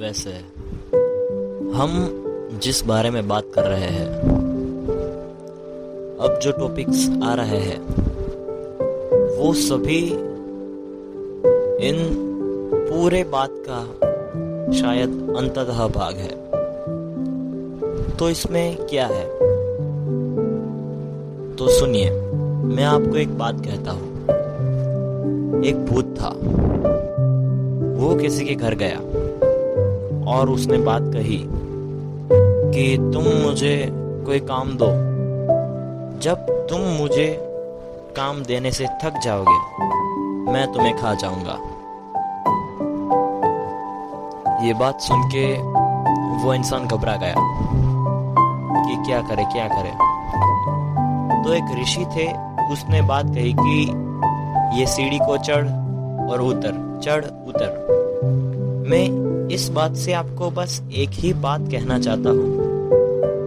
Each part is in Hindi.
वैसे हम जिस बारे में बात कर रहे हैं, अब जो टॉपिक्स आ रहे हैं, वो सभी इन पूरे बात का शायद अंततः भाग है। तो इसमें क्या है? तो सुनिए, मैं आपको एक बात कहता हूँ। एक भूत था। वो किसी के घर गया। और उसने बात कही कि तुम मुझे कोई काम दो। जब तुम मुझे काम देने से थक जाओगे, मैं तुम्हें खा जाऊँगा। ये बात सुन के वो इंसान घबरा गया कि क्या करे क्या करे। तो एक ऋषि थे, उसने बात कही कि ये सीढ़ी को चढ़ और उतर, चढ़, उतर। मैं इस बात से आपको बस एक ही बात कहना चाहता हूँ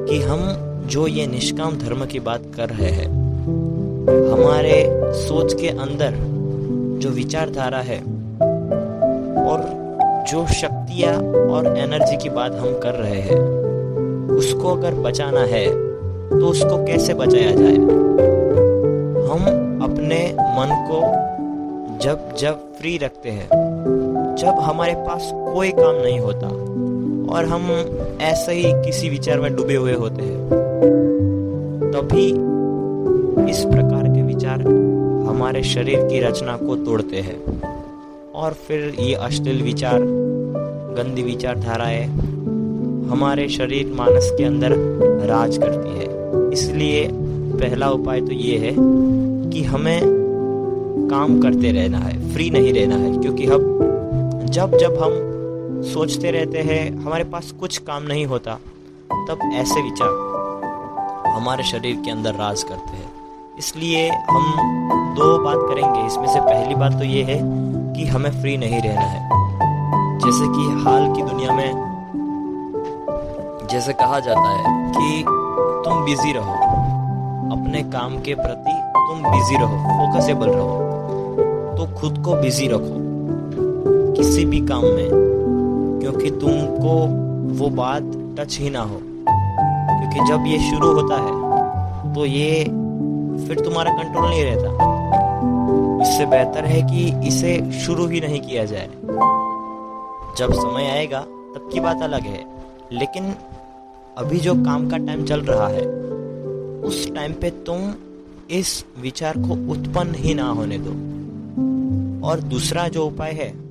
कि हम जो ये निष्काम धर्म की बात कर रहे हैं, हमारे सोच के अंदर जो विचारधारा है और जो शक्तियाँ और एनर्जी की बात हम कर रहे हैं, उसको अगर बचाना है तो उसको कैसे बचाया जाए? हम अपने मन को जब जब फ्री रखते हैं, जब हमारे पास कोई काम नहीं होता। और हम ऐसे ही किसी विचार में डूबे हुए होते हैं। तभी इस प्रकार के विचार हमारे शरीर की रचना को तोड़ते हैं। और फिर ये अश्लील विचार, गंदी विचारधाराएँ हमारे शरीर मानस के अंदर राज करती है। इसलिए पहला उपाय तो ये है कि हमें काम करते रहना है फ्री नहीं रहना है, क्योंकि हम, जब जब हम सोचते रहते हैं, हमारे पास कुछ काम नहीं होता, तब ऐसे विचार हमारे शरीर के अंदर राज करते हैं। इसलिए हम दो बात करेंगे, इसमें से पहली बात तो ये है कि हमें फ्री नहीं रहना है। जैसे कि हाल की दुनिया में जैसे कहा जाता है कि तुम बिज़ी रहो, अपने काम के प्रति तुम बिज़ी रहो फोकसेबल रहो तो खुद को बिज़ी रखो, किसी भी काम में। क्योंकि तुमको वो बात टच ही ना हो। क्योंकि जब ये शुरू होता है तो ये फिर तुम्हारा कंट्रोल नहीं रहता। इससे बेहतर है कि इसे शुरू ही नहीं किया जाए। जब समय आएगा, तब की बात अलग है। लेकिन अभी जो काम का टाइम चल रहा है, उस टाइम पे तुम इस विचार को उत्पन्न ही ना होने दो। और दूसरा जो उपाय है